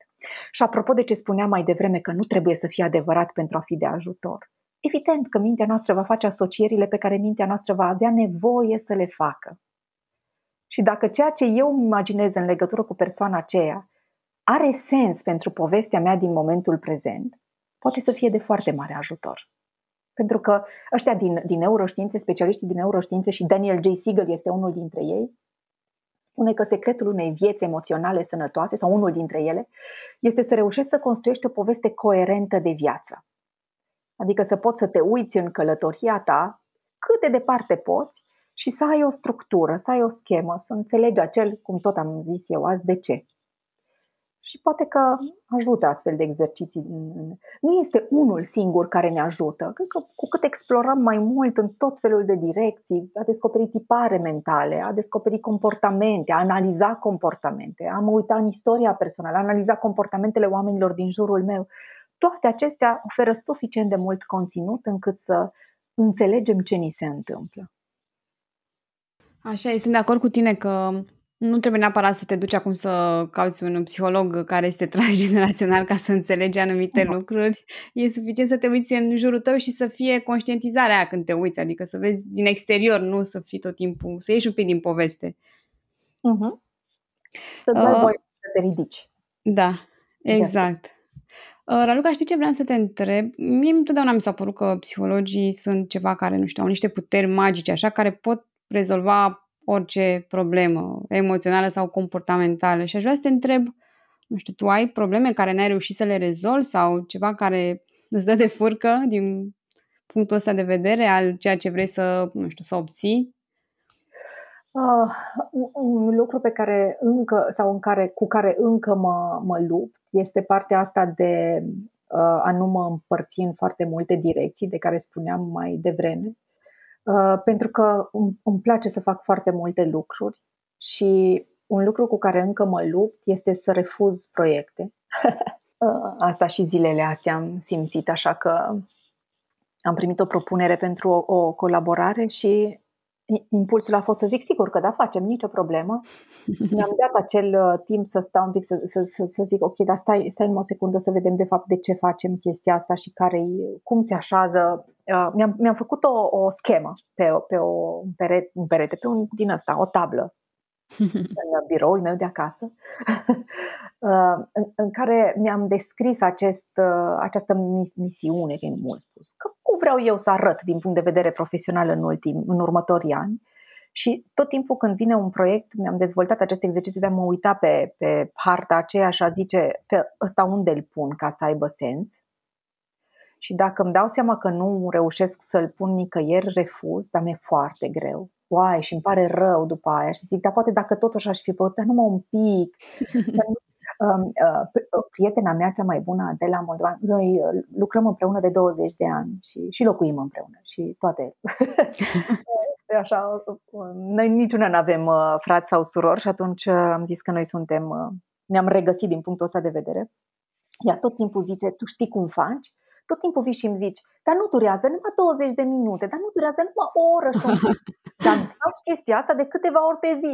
Și apropo de ce spuneam mai devreme că nu trebuie să fie adevărat pentru a fi de ajutor, evident că mintea noastră va face asocierile pe care mintea noastră va avea nevoie să le facă. Și dacă ceea ce eu îmi imaginez în legătură cu persoana aceea are sens pentru povestea mea din momentul prezent, poate să fie de foarte mare ajutor. Pentru că ăștia din, din neuroștiințe, specialiștii din neuroștiințe și Daniel J. Siegel este unul dintre ei, spune că secretul unei vieți emoționale sănătoase, sau unul dintre ele, este să reușești să construiești o poveste coerentă de viață. Adică să poți să te uiți în călătoria ta cât de departe poți și să ai o structură, să ai o schemă, să înțelegi acel, cum tot am zis eu azi, de ce. Și poate că ajută astfel de exerciții. Nu este unul singur care ne ajută. Cred că cu cât explorăm mai mult în tot felul de direcții, a descoperi tipare mentale, a descoperi comportamente, a analiza comportamente, a mă uita în istoria personală, a analiza comportamentele oamenilor din jurul meu, toate acestea oferă suficient de mult conținut încât să înțelegem ce ni se întâmplă. Așa e, sunt de acord cu tine că nu trebuie neapărat să te duci acum să cauți un psiholog care este [LAUGHS] transgenerațional ca să înțelegi anumite no. lucruri. E suficient să te uiți în jurul tău și să fie conștientizarea aia când te uiți, adică să vezi din exterior, nu să fii tot timpul, să ieși un pic din poveste. Uh-huh. Să dai uh, voie să te ridici. Da, exact. Uh, Raluca, știi ce vreau să te întreb? Mie întotdeauna mi s-a părut că psihologii sunt ceva care, nu știu, au niște puteri magice, așa, care pot rezolva orice problemă emoțională sau comportamentală. Și aș vrea să te întreb, nu știu, tu ai probleme care n-ai reușit să le rezolvi sau ceva care îți dă de furcă din punctul ăsta de vedere al ceea ce vrei să, nu știu, să obții? Uh, un lucru pe care încă sau în care, cu care încă mă, mă lupt este partea asta de uh, a nu mă împărți în foarte multe direcții de care spuneam mai devreme. Uh, pentru că îmi place să fac foarte multe lucruri și un lucru cu care încă mă lupt este să refuz proiecte. [LAUGHS] Uh, asta și zilele astea am simțit, așa că am primit o propunere pentru o, o colaborare și impulsul a fost să zic sigur că da, facem, nicio problemă. Mi-am [LAUGHS] dat acel uh, timp să stau un pic, să, să, să, să zic ok, dar stai, stai o secundă să vedem de fapt de ce facem chestia asta și care cum se așează. Uh, mi-am, mi-am făcut o, o schemă pe, pe o, un, perete, un perete, pe un din ăsta, o tablă [LAUGHS] în biroul meu de acasă, [LAUGHS] uh, în, în care mi-am descris acest, uh, această misiune, că e mult spus, că cum vreau eu să arăt din punct de vedere profesional în, ultim, în următorii ani. Și tot timpul când vine un proiect, mi-am dezvoltat acest exercițiu de a mă uita pe, pe harta aceea și a zice pe ăsta unde îl pun ca să aibă sens. Și dacă îmi dau seama că nu reușesc să-l pun nicăieri, refuz, dar mi-e foarte greu oai și îmi pare rău după aia și zic, dar poate dacă totuși aș fi putut, dar numai un pic. [LAUGHS] Um, uh, prietena mea cea mai bună, de la Moldova, noi uh, lucrăm împreună de 20 de ani și, și locuim împreună și toate. [LAUGHS] Așa, uh, noi niciuna nu avem frați sau surori și atunci am zis că noi suntem, ne-am regăsit din punctul ăsta de vedere. Ea tot timpul zice, tu știi cum faci? Tot timpul vii și îmi zici, dar nu durează numai 20 de minute, dar nu durează numai o oră și un [LAUGHS] Dar îmi faci chestia asta de câteva ori pe zi.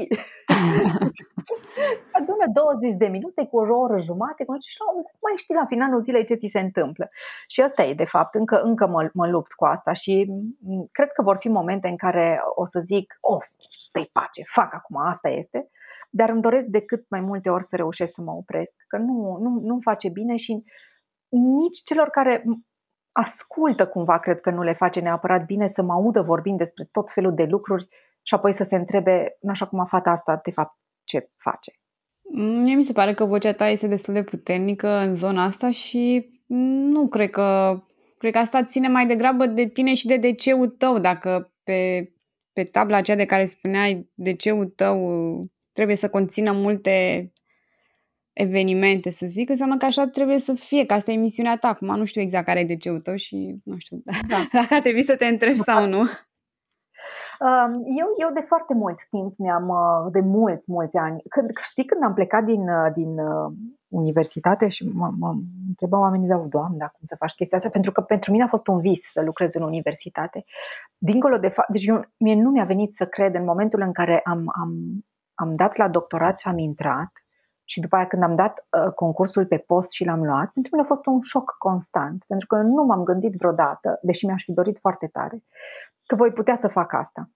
Se [LAUGHS] adună 20 de minute cu o oră jumate și la, mai știi la finalul zilei ce ți se întâmplă. Și asta e, de fapt, încă, încă mă, mă lupt cu asta și cred că vor fi momente în care o să zic, of, stai pace, fac acum, asta este dar îmi doresc de cât mai multe ori să reușesc să mă opresc, că nu, nu, nu face bine și nici celor care ascultă cumva, cred că nu le face neapărat bine să mă audă vorbind despre tot felul de lucruri și apoi să se întrebe, așa cum a fata asta, de fapt, ce face. Mie mi se pare că vocea ta este destul de puternică în zona asta și nu cred că... Cred că asta ține mai degrabă de tine și de DC-ul tău. Dacă pe, pe tabla aceea de care spuneai, DC-ul tău trebuie să conțină multe evenimente, să zic, înseamnă că așa trebuie să fie, că asta e misiunea ta. Acum nu știu exact care e de tău și nu știu [LAUGHS] da. dacă ar trebui să te întrebi sau nu. Um, eu, eu de foarte mult timp mi-am, uh, de mulți, mulți ani, când, știi când am plecat din, uh, din uh, universitate și mă, mă întrebau oamenii, da, doamne, cum să faci chestia asta? Pentru că pentru mine a fost un vis să lucrez în universitate. Dincolo de fapt, deci eu, mie nu mi-a venit să cred în momentul în care am, am, am dat la doctorat și am intrat, și după aia când am dat uh, concursul pe post și l-am luat, pentru mine a fost un șoc constant, pentru că nu m-am gândit vreodată, deși mi-aș fi dorit foarte tare, că voi putea să fac asta.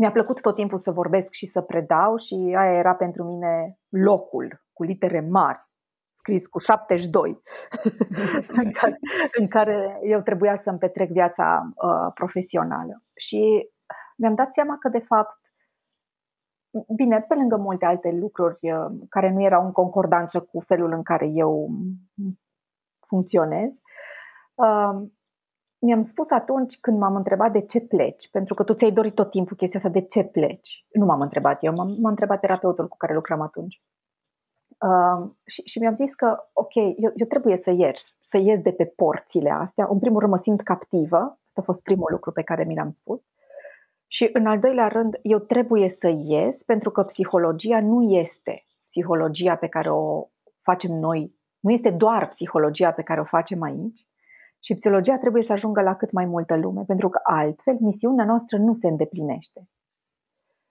Mi-a plăcut tot timpul să vorbesc și să predau și aia era pentru mine locul cu litere mari, scris cu 72, [LAUGHS] în, care, în care eu trebuia să-mi petrec viața uh, profesională. Și mi-am dat seama că, de fapt, Bine, pe lângă multe alte lucruri uh, care nu erau în concordanță cu felul în care eu funcționez, uh, mi-am spus atunci când m-am întrebat de ce pleci, pentru că tu ți-ai dorit tot timpul chestia asta, de ce pleci? Nu m-am întrebat eu, m-a întrebat terapeutul cu care lucram atunci. Uh, și, și mi-am zis că, ok, eu, eu trebuie să ies, să ies de pe porțile astea. În primul rând mă simt captivă, asta a fost primul lucru pe care mi l-am spus. Și în al doilea rând, eu trebuie să ies pentru că psihologia nu este psihologia pe care o facem noi, nu este doar psihologia pe care o facem aici, și psihologia trebuie să ajungă la cât mai multă lume, pentru că altfel misiunea noastră nu se îndeplinește.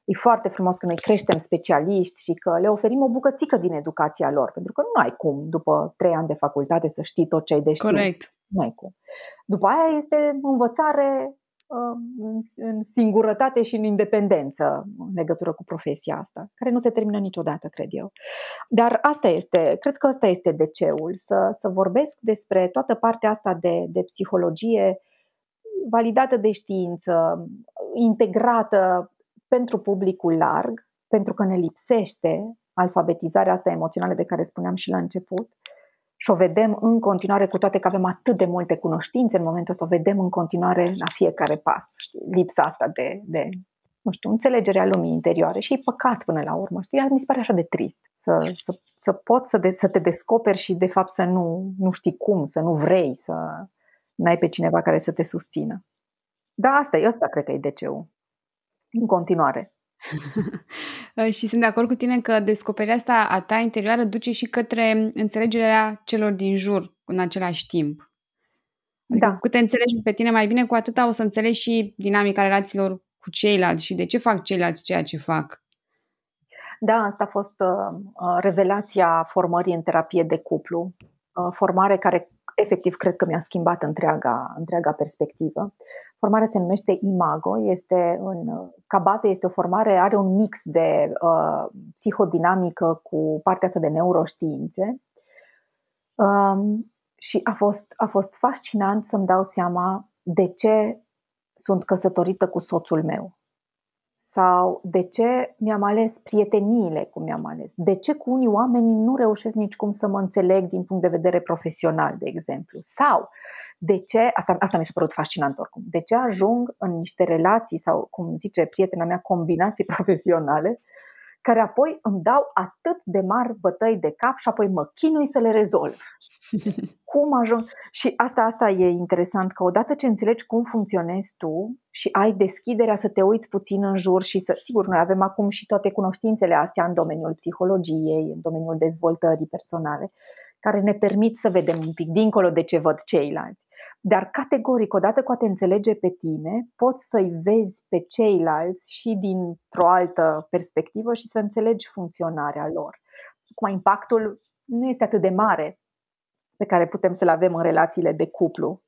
E foarte frumos că noi creștem specialiști și că le oferim o bucățică din educația lor, pentru că nu ai cum, după trei ani de facultate, să știi tot ce ai de știut. Corect. Nu ai cum. După aia este învățare în singurătate și în independență în legătură cu profesia asta, care nu se termină niciodată, cred eu. Dar asta este, cred că asta este DC-ul, să, să vorbesc despre toată partea asta de, de psihologie validată de știință, integrată pentru publicul larg, pentru că ne lipsește alfabetizarea asta emoțională de care spuneam și la început, și o vedem în continuare, cu toate că avem atât de multe cunoștințe în momentul ăsta, o vedem în continuare la fiecare pas. Știi? Lipsa asta de, de, nu știu, înțelegerea lumii interioare și e păcat până la urmă. Știi? Mi se pare așa de trist să, să, să poți să, de, să te descoperi și de fapt să nu, nu știi cum, să nu vrei, să n-ai pe cineva care să te susțină. Da, asta e, asta cred că e DC-ul. În continuare. [LAUGHS] și sunt de acord cu tine că descoperirea asta a ta interioară duce și către înțelegerea celor din jur în același timp. Adică da. cu cât te înțelegi pe tine mai bine, cu atâta o să înțelegi și dinamica relațiilor cu ceilalți și de ce fac ceilalți ceea ce fac. Da, asta a fost uh, uh revelația formării în terapie de cuplu, uh, formare care efectiv cred că mi-a schimbat întreaga, întreaga perspectivă. Formarea se numește Imago, este în, ca bază este o formare, are un mix de uh, psihodinamică cu partea asta de neuroștiințe. Um, și a fost, a fost fascinant să-mi dau seama de ce sunt căsătorită cu soțul meu. Sau de ce mi-am ales prieteniile cum mi-am ales. De ce cu unii oameni nu reușesc nici cum să mă înțeleg din punct de vedere profesional, de exemplu. Sau de ce, asta, asta mi s-a părut fascinant oricum, de ce ajung în niște relații sau, cum zice prietena mea, combinații [LAUGHS] profesionale, care apoi îmi dau atât de mari bătăi de cap și apoi mă chinui să le rezolv. Cum ajung? Și asta, asta e interesant, că odată ce înțelegi cum funcționezi tu și ai deschiderea să te uiți puțin în jur și să, sigur, noi avem acum și toate cunoștințele astea în domeniul psihologiei, în domeniul dezvoltării personale, care ne permit să vedem un pic dincolo de ce văd ceilalți. Dar categoric, odată cu a te înțelege pe tine, poți să-i vezi pe ceilalți și dintr-o altă perspectivă și să înțelegi funcționarea lor. Acum, impactul nu este atât de mare pe care putem să-l avem în relațiile de cuplu,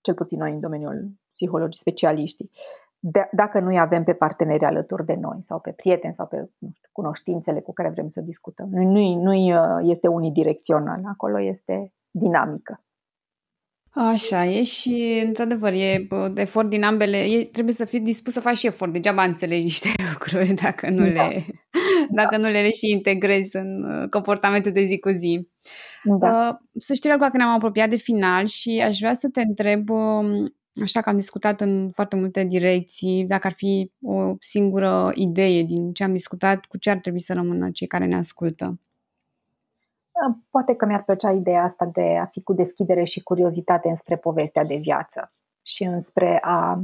cel puțin noi în domeniul psihologii specialiștii, de, dacă nu-i avem pe parteneri alături de noi sau pe prieteni sau pe nu știu, cunoștințele cu care vrem să discutăm. Nu, nu este unidirecțional, acolo este dinamică. Așa e și, într-adăvăr, e efort din ambele. E, trebuie să fii dispus să faci și efort. Degeaba înțelegi niște [LAUGHS] lucruri dacă nu, da. le, dacă da. nu le și integrezi în uh, comportamentul de zi cu zi. Da. Uh, să știi, că ne-am apropiat de final și aș vrea să te întreb, um, așa că am discutat în foarte multe direcții, dacă ar fi o singură idee din ce am discutat, cu ce ar trebui să rămână cei care ne ascultă. Poate că mi-ar plăcea ideea asta de a fi cu deschidere și curiozitate înspre povestea de viață și înspre a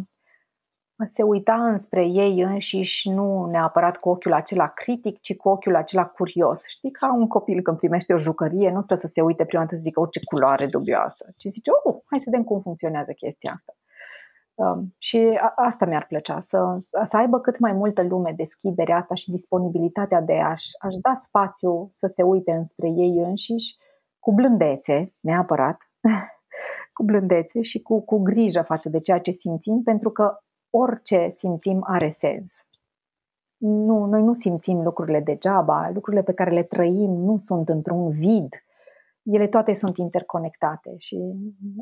se uita înspre ei înșiși, nu neapărat cu ochiul acela critic, ci cu ochiul acela curios. Știi, ca un copil când primește o jucărie, nu stă să se uite prima dată să zică, o, ce culoare dubioasă, ci zice, oh, hai să vedem cum funcționează chestia asta. Um, și a, asta mi-ar plăcea, să, să aibă cât mai multă lume deschiderea asta și disponibilitatea de a-și, a-și da spațiu să se uite înspre ei înșiși, cu blândețe, neapărat, [LAUGHS] cu blândețe și cu, cu grijă față de ceea ce simțim, pentru că orice simțim are sens. Nu, noi nu simțim lucrurile degeaba, lucrurile pe care le trăim nu sunt într-un vid, ele toate sunt interconectate și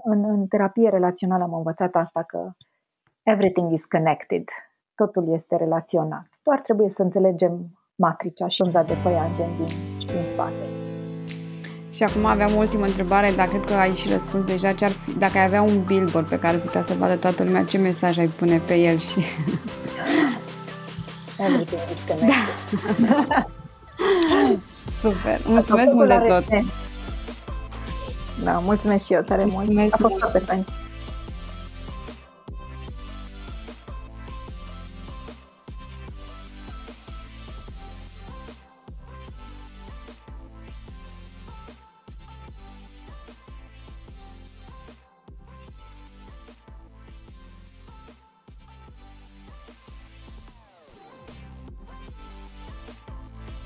în, în terapie relațională am învățat asta că everything is connected, totul este relaționat. Doar trebuie să înțelegem matricea și unza de păianjen din, din spate. Și acum aveam o ultimă întrebare, dar cred că ai și răspuns deja. Ce ar fi, dacă ai avea un billboard pe care putea să vadă toată lumea, ce mesaj ai pune pe el și... Everything is connected. Da. Super, mulțumesc mult de tot! Da, mulțumesc și eu tare mulțumesc mult! A fost foarte fain!